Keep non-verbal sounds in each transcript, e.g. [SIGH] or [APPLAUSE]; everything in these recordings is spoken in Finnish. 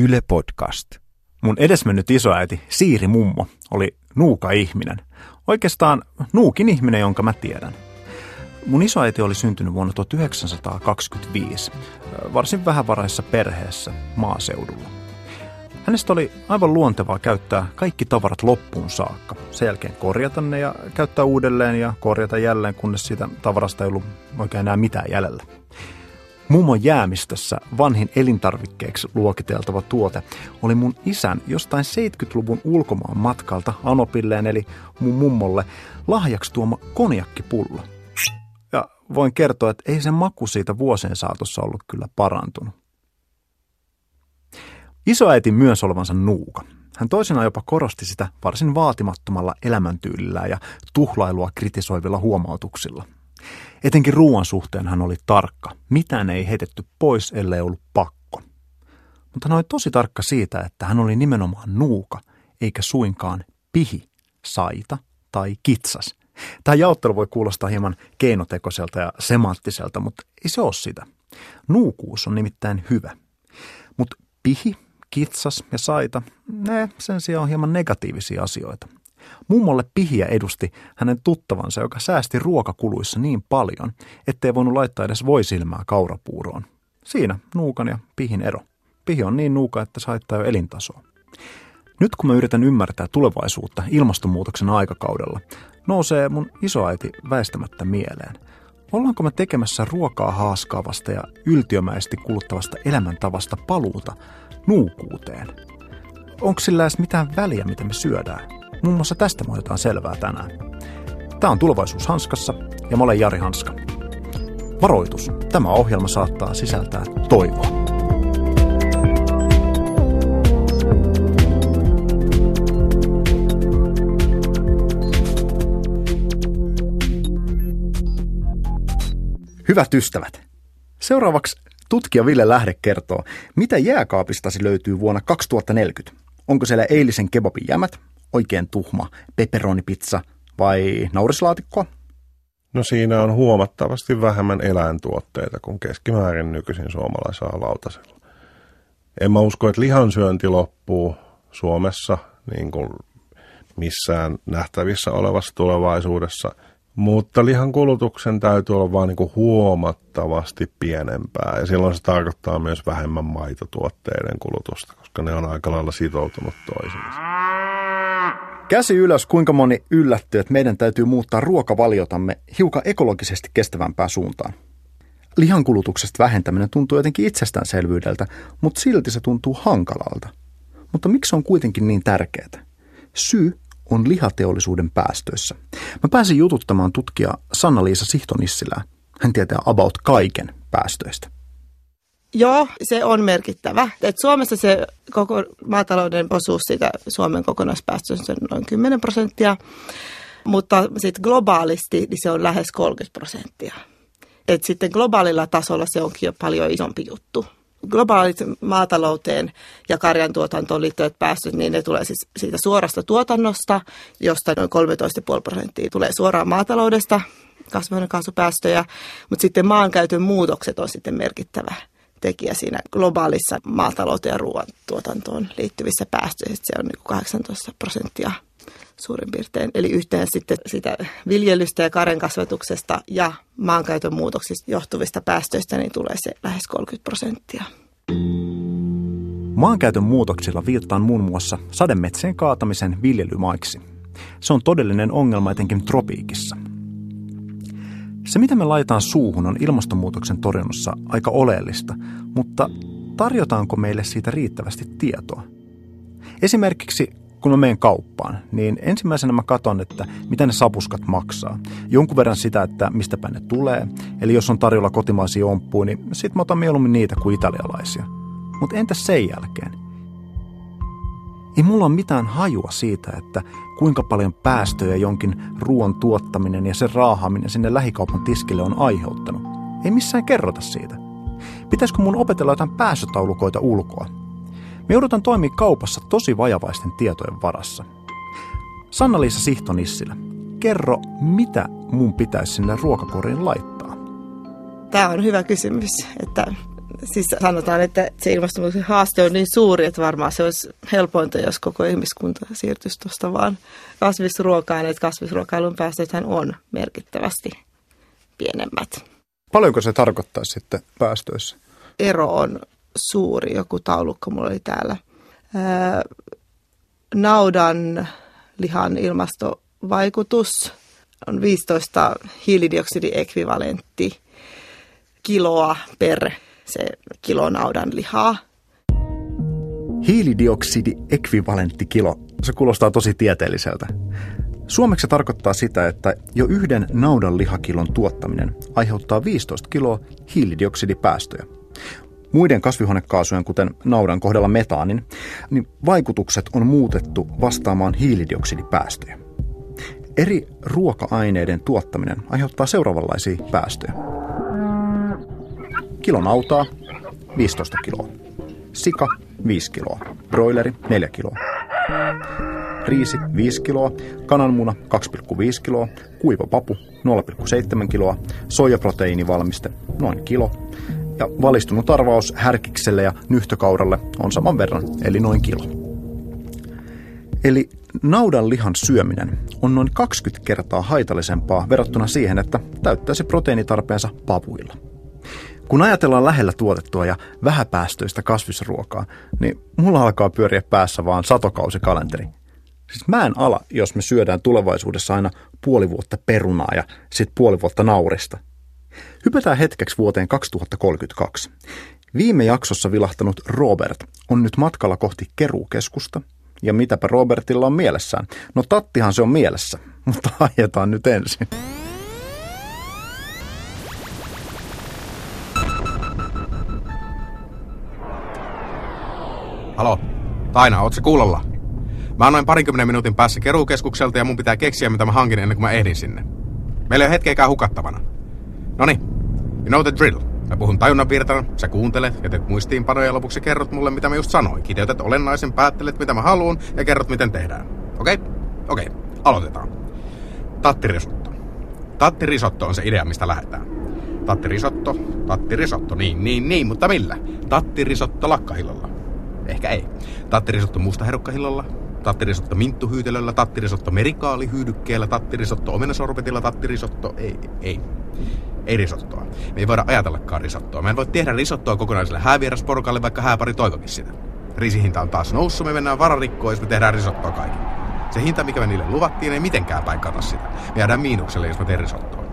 Yle Podcast. Mun edesmennyt isoäiti Siiri Mummo oli nuuka ihminen. Oikeastaan nuukin ihminen, jonka mä tiedän. Mun isoäiti oli syntynyt vuonna 1925, varsin vähävaraisessa perheessä maaseudulla. Hänestä oli aivan luontevaa käyttää kaikki tavarat loppuun saakka. Sen jälkeen korjata ne ja käyttää uudelleen ja korjata jälleen, kunnes siitä tavarasta ei ollut oikein enää mitään jäljellä. Mummon jäämistössä vanhin elintarvikkeeksi luokiteltava tuote oli mun isän jostain 70-luvun ulkomaan matkalta Anopilleen eli mun mummolle lahjaksi tuoma konjakkipullo. Ja voin kertoa, että ei sen maku siitä vuosien saatossa ollut kyllä parantunut. Isoäiti myös olevansa nuuka. Hän toisinaan jopa korosti sitä varsin vaatimattomalla elämäntyylillä ja tuhlailua kritisoivilla huomautuksilla – Etenkin ruoan suhteen hän oli tarkka. Mitään ei heitetty pois, ellei ollut pakko. Mutta hän oli tosi tarkka siitä, että hän oli nimenomaan nuuka, eikä suinkaan pihi, saita tai kitsas. Tämä jaottelu voi kuulostaa hieman keinotekoiselta ja semanttiselta, mutta ei se ole sitä. Nuukuus on nimittäin hyvä. Mutta pihi, kitsas ja saita, ne sen sijaan on hieman negatiivisia asioita – Mummolle pihiä edusti hänen tuttavansa, joka säästi ruokakuluissa niin paljon, ettei voinut laittaa edes voisilmää kaurapuuroon. Siinä nuukan ja pihin ero. Pihi on niin nuuka, että se haittaa jo elintasoa. Nyt kun mä yritän ymmärtää tulevaisuutta ilmastonmuutoksen aikakaudella, nousee mun isoäiti väistämättä mieleen. Ollaanko me tekemässä ruokaa haaskaavasta ja yltiömäisesti kuluttavasta elämäntavasta paluuta nuukuuteen? Onko sillä edes mitään väliä, mitä me syödään? Muun muassa tästä me otetaan selvää tänään. Tämä on Tulevaisuus Hanskassa ja mä olen Jari Hanska. Varoitus. Tämä ohjelma saattaa sisältää toivoa. Hyvät ystävät, seuraavaksi tutkija Ville Lähde kertoo, mitä jääkaapistasi löytyy vuonna 2040. Onko siellä eilisen kebabin jämät, oikein tuhma pepperonipizza vai naurislaatikko? No siinä on huomattavasti vähemmän eläintuotteita kuin keskimäärin nykyisin suomalaisella lautasella. En mä usko, että lihansyönti loppuu Suomessa niin kuin missään nähtävissä olevassa tulevaisuudessa, mutta lihan kulutuksen täytyy olla vain niin huomattavasti pienempää ja silloin se tarkoittaa myös vähemmän maitotuotteiden kulutusta, koska ne on aika lailla sitoutunut toisiinsa. Käsi ylös, kuinka moni yllättyy, että meidän täytyy muuttaa ruokavaliotamme hiukan ekologisesti kestävämpään suuntaan. Lihankulutuksesta vähentäminen tuntuu jotenkin itsestäänselvyydeltä, mutta silti se tuntuu hankalalta. Mutta miksi on kuitenkin niin tärkeää? Syy on lihateollisuuden päästöissä. Mä pääsin jututtamaan tutkija Sanna-Liisa Sihtonissilää. Hän tietää about kaiken päästöistä. Joo, se on merkittävä. Et Suomessa se koko maatalouden osuus siitä Suomen kokonaispäästöstä on noin 10 prosenttia, mutta sitten globaalisti niin se on lähes 30 prosenttia. Et sitten globaalilla tasolla se onkin jo paljon isompi juttu. Globaalit maatalouteen ja karjantuotantoon liittyvät päästöt, niin ne tulee siis siitä suorasta tuotannosta, josta noin 13,5 prosenttia tulee suoraan maataloudesta, kasvihuonekaasupäästöjä, mutta sitten maankäytön muutokset on sitten merkittävä tekijä siinä globaalissa maatalouteen ja ruoantuotantoon liittyvissä päästöissä. Se on niin 18 prosenttia suurin piirtein. Eli yhteen sitten sitä viljelystä ja karen kasvatuksesta ja maankäytön muutoksista johtuvista päästöistä niin tulee se lähes 30 prosenttia. Maankäytön muutoksilla viitataan muun muassa sademetsien kaatamisen viljelymaiksi. Se on todellinen ongelma etenkin tropiikissa – se, mitä me laitetaan suuhun, on ilmastonmuutoksen torjunnassa aika oleellista, mutta tarjotaanko meille siitä riittävästi tietoa? Esimerkiksi kun mä menen kauppaan, niin ensimmäisenä mä katson, että mitä ne sapuskat maksaa. Jonkun verran sitä, että mistä päin ne tulee. Eli jos on tarjolla kotimaisia omppuja, niin sit mä otan mieluummin niitä kuin italialaisia. Mutta entäs sen jälkeen? Ei mulla ole mitään hajua siitä, että kuinka paljon päästöjä jonkin ruoan tuottaminen ja sen raahaaminen sinne lähikaupan tiskille on aiheuttanut. Ei missään kerrota siitä. Pitäisikö mun opetella jotain päästötaulukoita ulkoa? Me joudutaan toimia kaupassa tosi vajavaisten tietojen varassa. Sanna-Liisa Sihtonissilä, kerro, mitä mun pitäisi sinne ruokakoriin laittaa? Tämä on hyvä kysymys, että Siis sanotaan, että se ilmastonmuutoksen haaste on niin suuri, että varmaan se olisi helpointa, jos koko ihmiskunta siirtyisi tuosta vaan kasvisruokaan, että kasvisruokailun päästöthän on merkittävästi pienemmät. Paljonko se tarkoittaa sitten päästöissä? Ero on suuri, joku taulukko mulla oli täällä. Ää, naudan lihan ilmastovaikutus on 15 hiilidioksidiekvivalentti kiloa per se kilo naudan lihaa. Hiilidioksidi-ekvivalentti-kilo, se kuulostaa tosi tieteelliseltä. Suomeksi se tarkoittaa sitä, että jo yhden naudan lihakilon tuottaminen aiheuttaa 15 kiloa hiilidioksidipäästöjä. Muiden kasvihuonekaasujen, kuten naudan kohdalla metaanin, niin vaikutukset on muutettu vastaamaan hiilidioksidipäästöjä. Eri ruoka-aineiden tuottaminen aiheuttaa seuraavanlaisia päästöjä. Kilo nautaa, 15 kiloa. Sika, 5 kiloa. Broileri, 4 kiloa. Riisi, 5 kiloa. Kananmuna, 2,5 kiloa. Kuiva papu, 0,7 kiloa. Soijaproteiinivalmiste, noin kilo. Ja valistunut arvaus härkikselle ja nyhtökauralle on saman verran, eli noin kilo. Eli naudan lihan syöminen on noin 20 kertaa haitallisempaa verrattuna siihen, että täyttäisi proteiinitarpeensa pavuilla. Kun ajatellaan lähellä tuotettua ja vähäpäästöistä kasvisruokaa, niin mulla alkaa pyöriä päässä vaan satokausikalenteri. Siis mä en ala, jos me syödään tulevaisuudessa aina puoli vuotta perunaa ja sitten puoli vuotta naurista. Hypätään hetkeksi vuoteen 2032. Viime jaksossa vilahtanut Robert on nyt matkalla kohti keruukeskusta. Ja mitäpä Robertilla on mielessään? No tattihan se on mielessä, mutta [LAUGHS] ajetaan nyt ensin. Halo, Taina, oot se kuulolla? Mä oon noin parinkymmenen minuutin päässä keruukeskukselta ja mun pitää keksiä, mitä mä hankin ennen kuin mä ehdin sinne. Meillä ei ole hetkeäkään hukattavana. Noni, you know the drill. Mä puhun tajunnan virtana, sä kuuntelet ja teet muistiinpanoja ja lopuksi kerrot mulle, mitä mä just sanoin. Kiteytät olennaisen, päättelet, mitä mä haluan ja kerrot, miten tehdään. Okei? Okay? Okei, okay. aloitetaan. Tattirisotto. Tattirisotto on se idea, mistä lähdetään. Tattirisotto, tattirisotto, niin, niin, niin, mutta millä? Tattirisotto lakkahillolla. Ehkä ei. Tattirisotto mustaherukkahillolla, tattirisotto minttuhyytelöllä, tattirisotto merikaalihyydykkeellä, tattirisotto omenasorbetilla, tattirisotto... Ei, ei. Ei risottoa. Me ei voida ajatellakaan risottoa. Mä en voi tehdä risottoa kokonaiselle häävierasporukalle, vaikka hääpari toivokin sitä. Riisihinta on taas noussut, me mennään vararikkoon, jos me tehdään risottoa kaikille. Se hinta, mikä me niille luvattiin, ei mitenkään päin kata sitä. Me jäädään miinukselle, jos me teemme risottoa.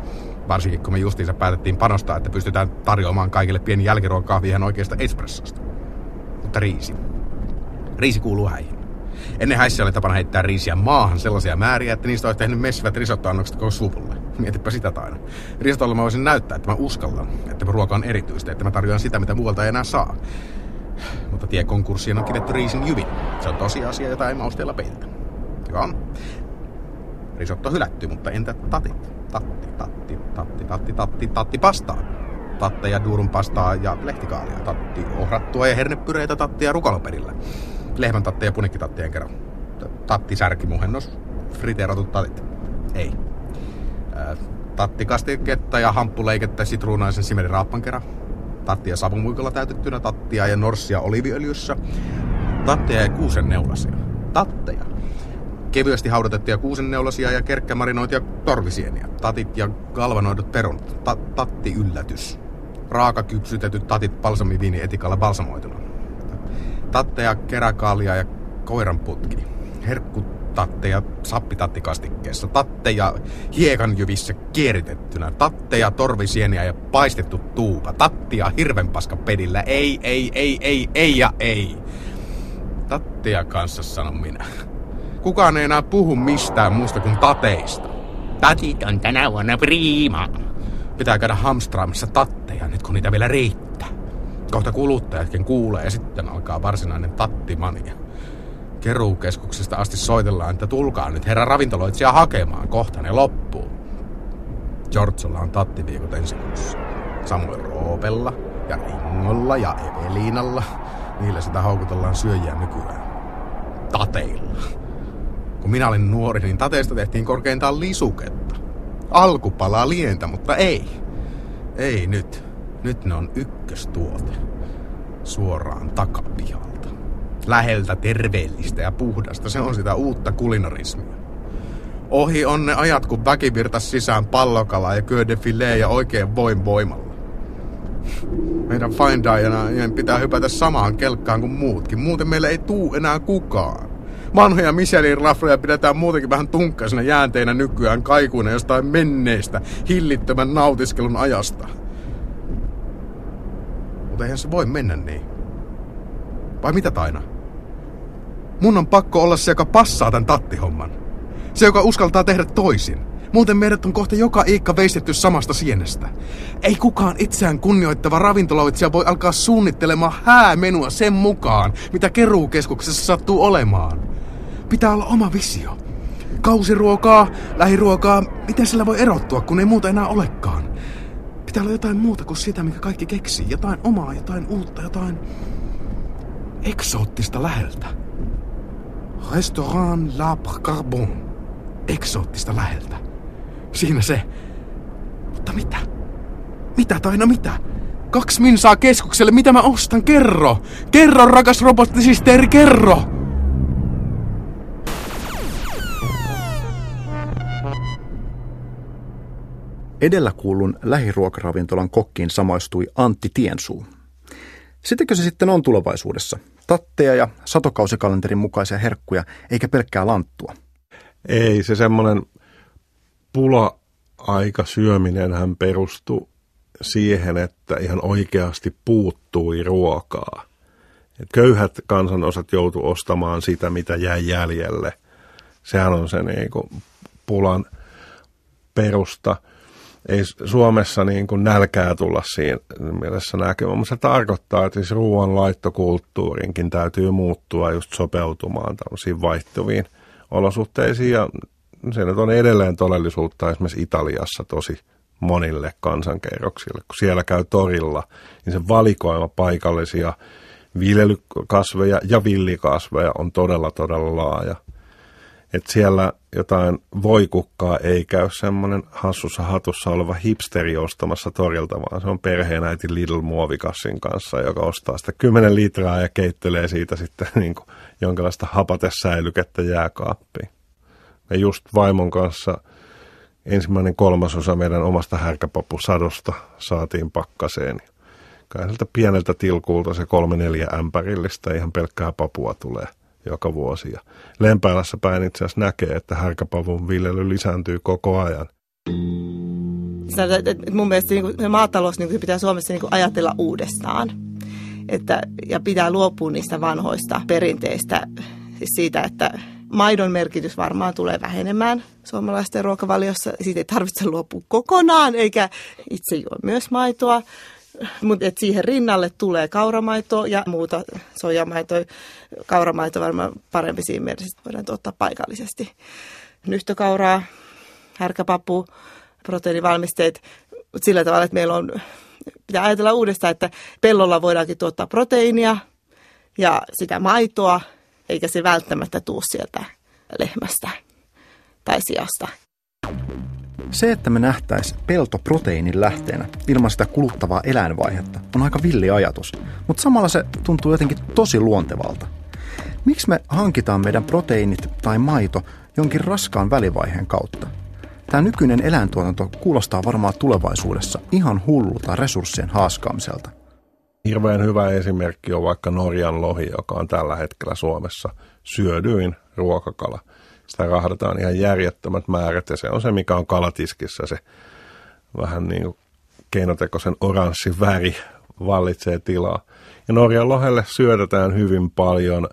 Varsinkin kun me justiinsa päätettiin panostaa, että pystytään tarjoamaan kaikille pieni jälkiruokakahvi ihan oikeasta espressosta. Mutta riisi. Riisi kuuluu häihin. Ennen häissä oli tapana heittää riisiä maahan sellaisia määriä, että niistä olisi tehnyt messivät risottoannokset koko suvulle. Mietipä sitä taina. Risotolla mä voisin näyttää, että mä uskallan, että ruoka on erityistä, että mä tarjoan sitä, mitä muualta ei enää saa. Mutta tie konkurssiin on kivetty riisin jyvin. Se on tosiasia, jota ei mausteella peiltä. Joka on. Risotto hylätty, mutta entä tatit? Tatti, tatti, tatti, tatti, tatti, tatti pastaa. Tatteja, duurun pastaa ja lehtikaalia. Tatti, ohrattua ja hernepyreitä tattia rukaloperillä. Lehmän tatteja punikkitatteen kerran. Tatti, särki, muhennos, friteeratut tatit. Ei. Tattikastiketta ja hamppuleikettä sitruunaisen simerin raappan kerran. Tattia savumuikolla täytettynä, tattia ja norssia oliviöljyssä. Tatteja ja kuusen neulasia. Tatteja. Kevyesti haudotettuja kuusenneulasia ja kerkkämarinoitia torvisieniä. Tatit ja galvanoidut perunat. Ta- tatti yllätys. Raaka kypsytetyt tatit balsamiviini etikalla balsamoituna. Tatteja, keräkaalia ja koiranputki. Herkkutatteja sappitattikastikkeessa. Tatteja hiekanjyvissä kieritettynä. Tatteja torvisieniä ja paistettu tuupa. Tattia hirvenpaskapedillä. Ei, ei, ei, ei, ei ja ei. Tatteja kanssa sanon minä. Kukaan ei enää puhu mistään muusta kuin tateista. Tatit on tänä vuonna priima. Pitää käydä hamstraamassa tatteja nyt kun niitä vielä riittää. Kohta kuluttajatkin kuulee ja sitten alkaa varsinainen tattimania. Keruukeskuksesta asti soitellaan, että tulkaa nyt herra ravintoloitsija hakemaan, kohta ne loppuu. Georgella on tattiviikot ensi kuussa. Samuel Roopella ja Ingolla ja Evelinalla. Niillä sitä houkutellaan syöjiä nykyään. Tateilla. Kun minä olin nuori, niin tateista tehtiin korkeintaan lisuketta. Alkupalaa lientä, mutta ei. Ei nyt. Nyt ne on ykköstuote. suoraan takapihalta. Läheltä terveellistä ja puhdasta, se on sitä uutta kulinarismia. Ohi on ne ajat, kun väki virtas sisään pallokalaa ja köö ja oikein voin voimalla. Meidän fine pitää hypätä samaan kelkkaan kuin muutkin, muuten meille ei tuu enää kukaan. Vanhoja Michelin rafloja pidetään muutenkin vähän tunkkaisena jäänteinä nykyään kaikuina jostain menneistä, hillittömän nautiskelun ajasta. Mutta eihän se voi mennä niin. Vai mitä Taina? Mun on pakko olla se, joka passaa tämän tattihomman. Se, joka uskaltaa tehdä toisin. Muuten meidät on kohta joka iikka veistetty samasta sienestä. Ei kukaan itseään kunnioittava ravintoloitsija voi alkaa suunnittelemaan häämenua sen mukaan, mitä keruukeskuksessa sattuu olemaan. Pitää olla oma visio. Kausiruokaa, lähiruokaa, miten sillä voi erottua, kun ei muuta enää olekaan? Pitää olla jotain muuta kuin sitä, mikä kaikki keksii. Jotain omaa, jotain uutta, jotain eksoottista läheltä. Restaurant La Carbon. Eksoottista läheltä. Siinä se. Mutta mitä? Mitä Taina mitä? Kaksi minsaa keskukselle, mitä mä ostan? Kerro! Kerro, rakas robottisisteri, kerro! Edellä kuulun lähiruokaravintolan kokkiin samaistui Antti Tiensuu. Sittenkö se sitten on tulevaisuudessa? Tatteja ja satokausikalenterin mukaisia herkkuja, eikä pelkkää lanttua. Ei, se semmoinen pula-aika syöminen hän perustui siihen, että ihan oikeasti puuttui ruokaa. Et köyhät kansanosat joutu ostamaan sitä, mitä jäi jäljelle. Sehän on se niin kuin pulan perusta ei Suomessa niin kuin nälkää tulla siinä mielessä näkemään, mutta se tarkoittaa, että siis ruoan laittokulttuurinkin täytyy muuttua just sopeutumaan tämmöisiin vaihtuviin olosuhteisiin ja se nyt on edelleen todellisuutta esimerkiksi Italiassa tosi monille kansankerroksille. Kun siellä käy torilla, niin se valikoima paikallisia viljelykasveja ja villikasveja on todella, todella laaja että siellä jotain voikukkaa ei käy semmoinen hassussa hatussa oleva hipsteri ostamassa torilta, vaan se on perheenäiti Lidl muovikassin kanssa, joka ostaa sitä 10 litraa ja keittelee siitä sitten [LAUGHS] niin kuin jonkinlaista hapatesäilykettä jääkaappiin. Me just vaimon kanssa ensimmäinen kolmasosa meidän omasta härkäpapusadosta saatiin pakkaseen. Kai sieltä pieneltä tilkulta se kolme neljä ämpärillistä ihan pelkkää papua tulee joka vuosi. Ja Lempäälässä päin itse asiassa näkee, että härkäpavun viljely lisääntyy koko ajan. Mun mielestä niin maatalous niin pitää Suomessa niin ajatella uudestaan. Että, ja pitää luopua niistä vanhoista perinteistä, siis siitä, että maidon merkitys varmaan tulee vähenemään suomalaisten ruokavaliossa. Siitä ei tarvitse luopua kokonaan, eikä itse juo myös maitoa. Mutta siihen rinnalle tulee kauramaito ja muuta sojamaito. Kauramaito varmaan parempi siinä mielessä, voidaan tuottaa paikallisesti. Nyhtökauraa, härkäpapu, proteiinivalmisteet, sillä tavalla, että meillä on, pitää ajatella uudestaan, että pellolla voidaankin tuottaa proteiinia ja sitä maitoa, eikä se välttämättä tuu sieltä lehmästä tai sijasta. Se, että me nähtäisi pelto proteiinin lähteenä ilman sitä kuluttavaa eläinvaihetta, on aika villi ajatus, mutta samalla se tuntuu jotenkin tosi luontevalta. Miksi me hankitaan meidän proteiinit tai maito jonkin raskaan välivaiheen kautta? Tämä nykyinen eläintuotanto kuulostaa varmaan tulevaisuudessa ihan hullulta resurssien haaskaamiselta. Hirveän hyvä esimerkki on vaikka Norjan lohi, joka on tällä hetkellä Suomessa syödyin ruokakala – sitä rahdataan ihan järjettömät määrät ja se on se, mikä on kalatiskissä se vähän niin kuin keinotekoisen oranssi väri vallitsee tilaa. Ja Norjan lohelle syötetään hyvin paljon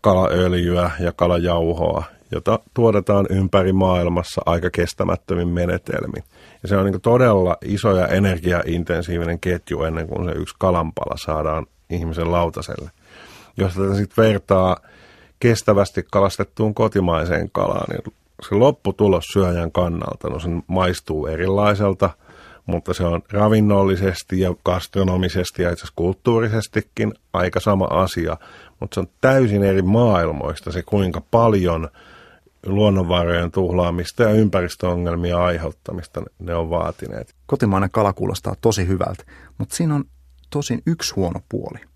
kalaöljyä ja kalajauhoa, jota tuotetaan ympäri maailmassa aika kestämättömin menetelmin. Ja se on niin todella iso ja energiaintensiivinen ketju ennen kuin se yksi kalanpala saadaan ihmisen lautaselle. Jos tätä sitten vertaa kestävästi kalastettuun kotimaiseen kalaan, niin se lopputulos syöjän kannalta, no se maistuu erilaiselta, mutta se on ravinnollisesti ja gastronomisesti ja itse asiassa kulttuurisestikin aika sama asia, mutta se on täysin eri maailmoista se, kuinka paljon luonnonvarojen tuhlaamista ja ympäristöongelmia aiheuttamista ne on vaatineet. Kotimainen kala kuulostaa tosi hyvältä, mutta siinä on tosin yksi huono puoli.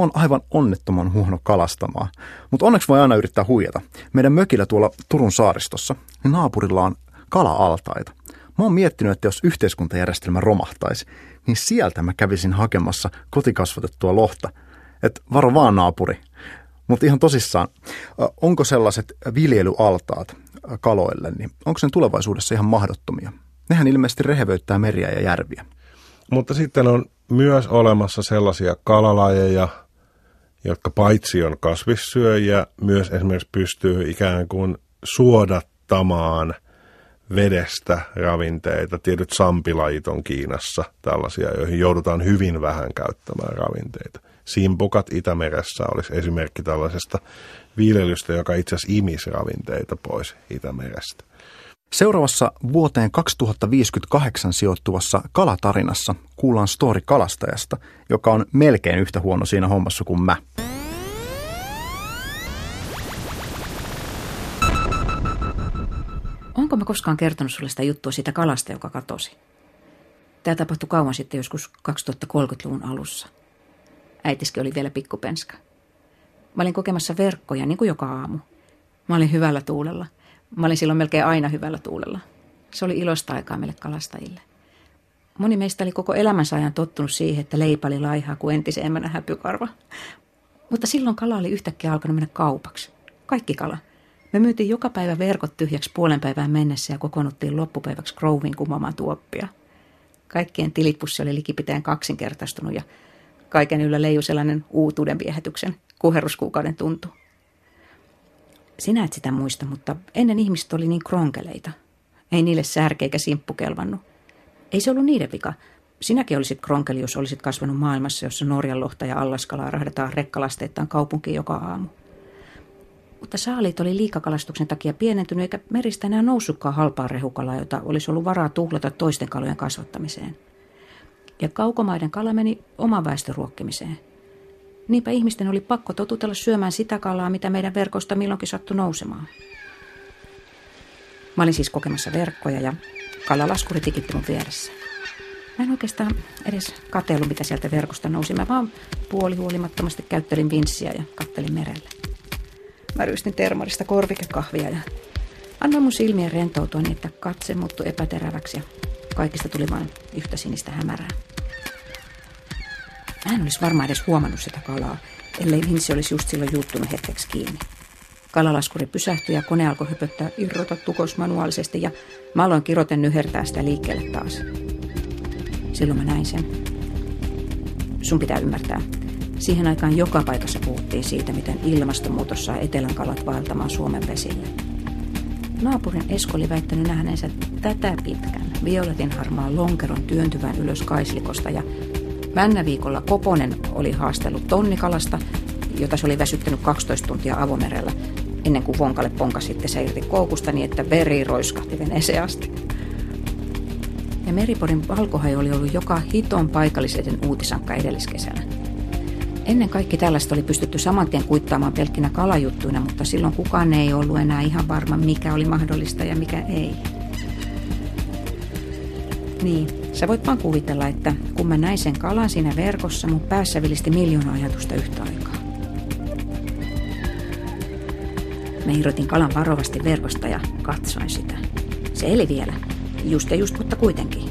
Mä oon aivan onnettoman huono kalastamaan, mutta onneksi voi aina yrittää huijata. Meidän mökillä tuolla Turun saaristossa, niin naapurilla on kala-altaita. Mä oon miettinyt, että jos yhteiskuntajärjestelmä romahtaisi, niin sieltä mä kävisin hakemassa kotikasvatettua lohta. Et varo vaan naapuri. Mutta ihan tosissaan, onko sellaiset viljelyaltaat kaloille, niin onko sen tulevaisuudessa ihan mahdottomia? Nehän ilmeisesti rehevöittää meriä ja järviä. Mutta sitten on myös olemassa sellaisia kalalajeja, jotka paitsi on kasvissyöjiä, myös esimerkiksi pystyy ikään kuin suodattamaan vedestä ravinteita. Tietyt sampilajit on Kiinassa tällaisia, joihin joudutaan hyvin vähän käyttämään ravinteita. Simpukat Itämeressä olisi esimerkki tällaisesta viljelystä, joka itse asiassa imisi ravinteita pois Itämerestä. Seuraavassa vuoteen 2058 sijoittuvassa kalatarinassa kuullaan story kalastajasta, joka on melkein yhtä huono siinä hommassa kuin mä. Onko mä koskaan kertonut sulle sitä juttua siitä kalasta, joka katosi? Tämä tapahtui kauan sitten joskus 2030-luvun alussa. Äitiski oli vielä pikkupenska. Mä olin kokemassa verkkoja niin kuin joka aamu. Mä olin hyvällä tuulella – Mä olin silloin melkein aina hyvällä tuulella. Se oli ilosta aikaa meille kalastajille. Moni meistä oli koko elämänsä ajan tottunut siihen, että leipä oli laihaa kuin entisemmänä häpykarva. Mutta silloin kala oli yhtäkkiä alkanut mennä kaupaksi. Kaikki kala. Me myytiin joka päivä verkot tyhjäksi puolen päivään mennessä ja kokoonnuttiin loppupäiväksi Grovin kumoamaan tuoppia. Kaikkien tilipussi oli likipitäen kaksinkertaistunut ja kaiken yllä leiju sellainen uutuuden viehätyksen kuheruskuukauden tuntu. Sinä et sitä muista, mutta ennen ihmiset oli niin kronkeleita. Ei niille särke eikä simppu kelvannut. Ei se ollut niiden vika. Sinäkin olisit kronkeli, jos olisit kasvanut maailmassa, jossa Norjan lohta ja allaskalaa rahdetaan rekkalasteittain kaupunkiin joka aamu. Mutta saaliit oli liikakalastuksen takia pienentynyt eikä meristä enää noussutkaan halpaa rehukalaa, jota olisi ollut varaa tuhlata toisten kalojen kasvattamiseen. Ja kaukomaiden kala meni oman väestön ruokkimiseen – Niinpä ihmisten oli pakko totutella syömään sitä kalaa, mitä meidän verkosta milloinkin sattui nousemaan. Mä olin siis kokemassa verkkoja ja kalalaskuri tikitti mun vieressä. Mä en oikeastaan edes katsellut, mitä sieltä verkosta nousi. Mä vaan puolihuolimattomasti käyttelin vinssiä ja kattelin merelle. Mä ryystin termarista korvikekahvia ja annoin mun silmien rentoutua niin, että katse muuttui epäteräväksi ja kaikista tuli vain yhtä sinistä hämärää. Mä en olisi varmaan edes huomannut sitä kalaa, ellei Vinci olisi just silloin juuttunut hetkeksi kiinni. Kalalaskuri pysähtyi ja kone alkoi höpöttää irrota tukos manuaalisesti ja mä aloin kiroten nyhertää sitä liikkeelle taas. Silloin mä näin sen. Sun pitää ymmärtää. Siihen aikaan joka paikassa puhuttiin siitä, miten ilmastonmuutos saa etelän kalat vaeltamaan Suomen vesille. Naapurin Esko oli väittänyt nähneensä tätä pitkän violetin harmaan lonkeron työntyvän ylös kaislikosta ja Männäviikolla Koponen oli haastellut tonnikalasta, jota se oli väsyttänyt 12 tuntia avomerellä, ennen kuin vonkalle ponka sitten se irti koukusta niin, että veri roiskahti veneeseen asti. Ja Meriporin valkohaju oli ollut joka hiton paikalliseden uutisankka edelliskesänä. Ennen kaikki tällaista oli pystytty samantien kuittaamaan pelkkinä kalajuttuina, mutta silloin kukaan ei ollut enää ihan varma, mikä oli mahdollista ja mikä ei. Niin, sä voit vaan kuvitella, että kun mä näin sen kalan siinä verkossa, mun päässä vilisti miljoona ajatusta yhtä aikaa. Mä irrotin kalan varovasti verkosta ja katsoin sitä. Se eli vielä. Just ja just, mutta kuitenkin.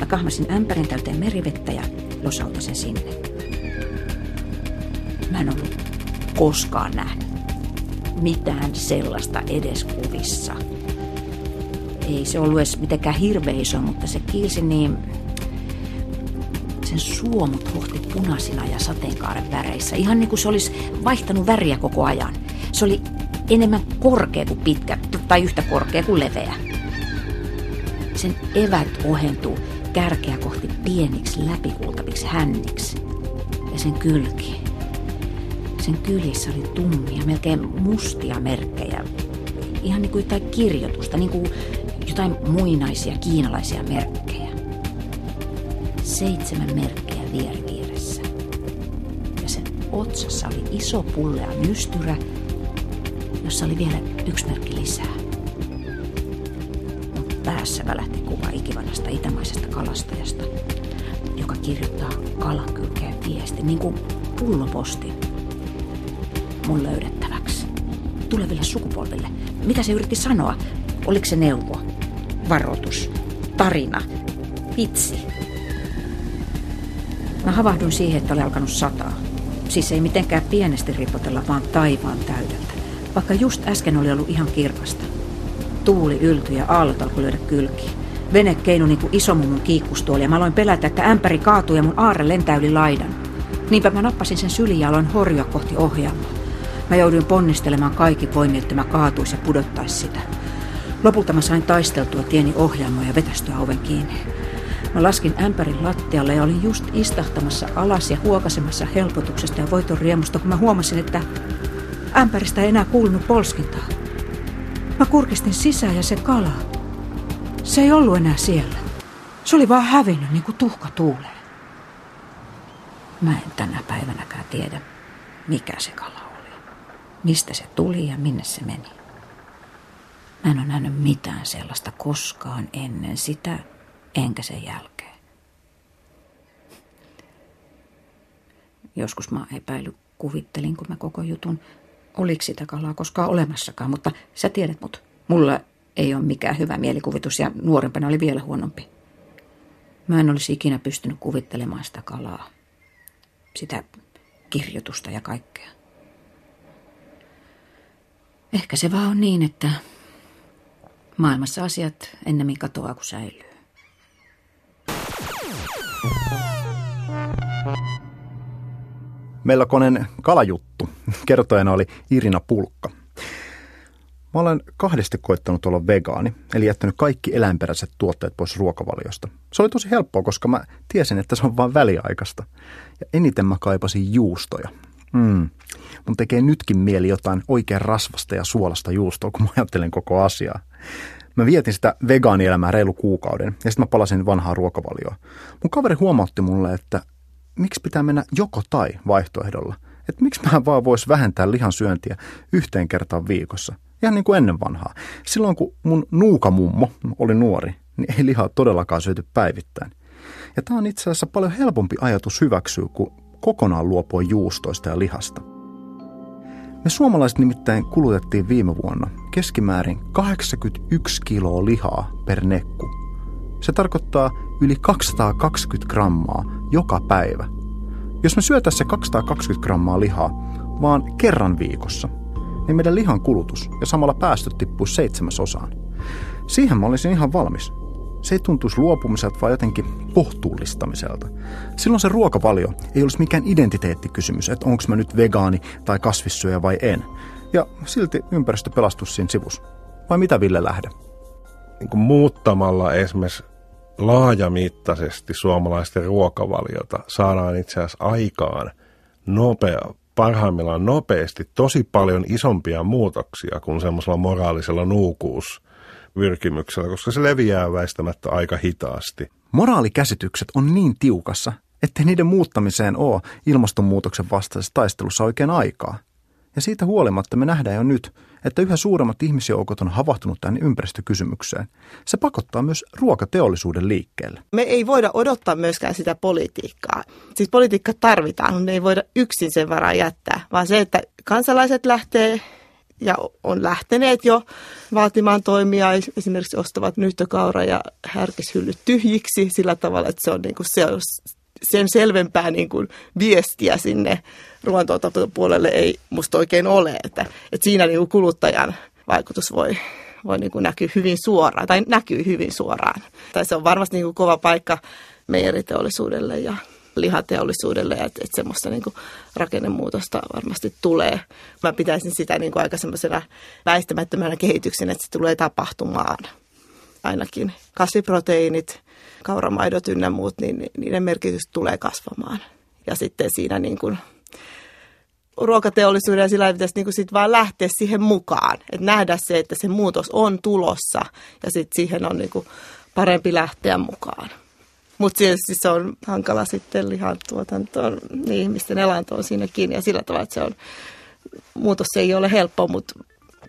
Mä kahmasin ämpärin täyteen merivettä ja losautasin sinne. Mä en ollut koskaan nähnyt mitään sellaista edes kuvissa ei se ollut edes mitenkään hirveä iso, mutta se kiilsi niin... Sen suomut hohti punaisina ja sateenkaaren väreissä. Ihan niin kuin se olisi vaihtanut väriä koko ajan. Se oli enemmän korkea kuin pitkä, tai yhtä korkea kuin leveä. Sen evät ohentuu kärkeä kohti pieniksi läpikultaviksi hänniksi. Ja sen kylki. Sen kylissä oli tummia, melkein mustia merkkejä. Ihan niin kuin jotain kirjoitusta, niin kuin jotain muinaisia kiinalaisia merkkejä. Seitsemän merkkiä vieri vieressä. Ja sen otsassa oli iso pullea nystyrä, jossa oli vielä yksi merkki lisää. Päässä välähti kuva ikivanhasta itämaisesta kalastajasta, joka kirjoittaa kalan kylkeen viesti, niin kuin pullopostin mun löydettäväksi. Tuleville sukupolville. Mitä se yritti sanoa? Oliko se neuvo? Varoitus? Tarina? Vitsi? Mä havahduin siihen, että oli alkanut sataa. Siis ei mitenkään pienesti ripotella, vaan taivaan täydeltä. Vaikka just äsken oli ollut ihan kirkasta. Tuuli yltyi ja aallot alkoi lyödä kylkiin. Vene keinu niin kuin isomummun kiikkustuoli ja mä aloin pelätä, että ämpäri kaatui ja mun aarre lentää yli laidan. Niinpä mä nappasin sen syliin ja aloin horjua kohti ohjaamoa. Mä jouduin ponnistelemaan kaikki voimi, että mä kaatuisi ja pudottaisi sitä. Lopulta mä sain taisteltua tieni ohjaamoa ja vetästyä oven kiinni. Mä laskin ämpärin lattialle ja olin just istahtamassa alas ja huokasemassa helpotuksesta ja voiton riemusta, kun mä huomasin, että ämpäristä ei enää kuulunut polskintaa. Mä kurkistin sisään ja se kala. Se ei ollut enää siellä. Se oli vaan hävinnyt niin kuin tuhka tuuleen. Mä en tänä päivänäkään tiedä, mikä se kala oli. Mistä se tuli ja minne se meni. Mä en ole nähnyt mitään sellaista koskaan ennen sitä, enkä sen jälkeen. Joskus mä epäily kuvittelin, kun mä koko jutun, oliko sitä kalaa koskaan olemassakaan, mutta sä tiedät mut. Mulla ei ole mikään hyvä mielikuvitus ja nuorempana oli vielä huonompi. Mä en olisi ikinä pystynyt kuvittelemaan sitä kalaa, sitä kirjoitusta ja kaikkea. Ehkä se vaan on niin, että maailmassa asiat ennemmin katoaa kuin säilyy. Melkoinen kalajuttu. Kertojana oli Irina Pulkka. Mä olen kahdesti koittanut olla vegaani, eli jättänyt kaikki eläinperäiset tuotteet pois ruokavaliosta. Se oli tosi helppoa, koska mä tiesin, että se on vain väliaikaista. Ja eniten mä kaipasin juustoja. Mm. Mun tekee nytkin mieli jotain oikein rasvasta ja suolasta juustoa, kun mä ajattelen koko asiaa. Mä vietin sitä vegaanielämää reilu kuukauden ja sitten mä palasin vanhaa ruokavalioa. Mun kaveri huomautti mulle, että miksi pitää mennä joko tai vaihtoehdolla. Että miksi mä vaan vois vähentää lihan syöntiä yhteen kertaan viikossa. Ihan niin kuin ennen vanhaa. Silloin kun mun nuukamummo oli nuori, niin ei lihaa todellakaan syöty päivittäin. Ja tämä on itse asiassa paljon helpompi ajatus hyväksyä kuin kokonaan luopua juustoista ja lihasta. Me suomalaiset nimittäin kulutettiin viime vuonna keskimäärin 81 kiloa lihaa per nekku. Se tarkoittaa yli 220 grammaa joka päivä. Jos me syötäisiin se 220 grammaa lihaa vaan kerran viikossa, niin meidän lihan kulutus ja samalla päästöt tippuisi seitsemäsosaan. Siihen mä olisin ihan valmis. Se ei tuntuisi luopumiselta, vaan jotenkin kohtuullistamiselta. Silloin se ruokavalio ei olisi mikään identiteettikysymys, että onko mä nyt vegaani tai kasvissyöjä vai en. Ja silti ympäristö pelastus siinä sivus. Vai mitä Ville Lähde? Niin kuin muuttamalla esimerkiksi laajamittaisesti suomalaisten ruokavaliota saadaan itse asiassa aikaan nopea, parhaimmillaan nopeasti tosi paljon isompia muutoksia kuin semmoisella moraalisella nuukuusvyrkimyksellä, koska se leviää väistämättä aika hitaasti. Moraalikäsitykset on niin tiukassa, ettei niiden muuttamiseen ole ilmastonmuutoksen vastaisessa taistelussa oikein aikaa. Ja siitä huolimatta me nähdään jo nyt, että yhä suuremmat ihmisjoukot on havahtunut tähän ympäristökysymykseen. Se pakottaa myös ruokateollisuuden liikkeelle. Me ei voida odottaa myöskään sitä politiikkaa. Siis politiikka tarvitaan, mutta me ei voida yksin sen varaa jättää, vaan se, että kansalaiset lähtee ja on lähteneet jo vaatimaan toimia, esimerkiksi ostavat nyhtökaura ja härkishyllyt tyhjiksi sillä tavalla, että se on, niin kuin se on sen selvempää niin kuin viestiä sinne ruoantuotantopuolelle ei musta oikein ole. Että, että siinä niin kuin kuluttajan vaikutus voi, voi niin kuin näkyä hyvin suoraan tai näkyy hyvin suoraan. Tai se on varmasti niin kuin kova paikka meijeriteollisuudelle ja lihateollisuudelle, että, että semmoista niin kuin rakennemuutosta varmasti tulee. Mä pitäisin sitä niin kuin aika semmoisena väistämättömänä kehityksenä, että se tulee tapahtumaan. Ainakin kasviproteiinit, kauramaidot ynnä muut, niin niiden merkitys tulee kasvamaan. Ja sitten siinä niin kuin ruokateollisuuden ja sillä pitäisi niin kuin sit vaan lähteä siihen mukaan. Että nähdä se, että se muutos on tulossa ja sitten siihen on niin kuin parempi lähteä mukaan. Mutta tietysti se on hankala sitten lihan tuotantoon, niin ihmisten elantoon siinä kiinni ja sillä tavalla, että se on, muutos ei ole helppo, mutta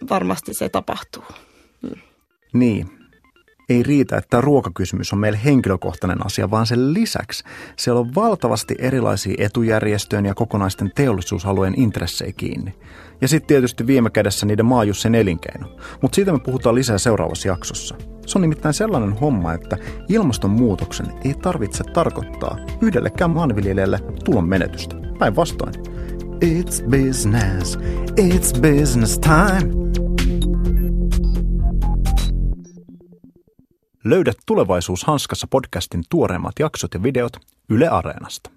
varmasti se tapahtuu. Mm. Niin, ei riitä, että ruokakysymys on meille henkilökohtainen asia, vaan sen lisäksi siellä on valtavasti erilaisia etujärjestöjen ja kokonaisten teollisuusalueen intressejä kiinni. Ja sitten tietysti viime kädessä niiden maajussen elinkeino. Mutta siitä me puhutaan lisää seuraavassa jaksossa. Se on nimittäin sellainen homma, että ilmastonmuutoksen ei tarvitse tarkoittaa yhdellekään maanviljelijälle tulon menetystä. Päinvastoin. It's business, it's business time. Löydät Tulevaisuus hanskassa podcastin tuoreimmat jaksot ja videot Yle Areenasta.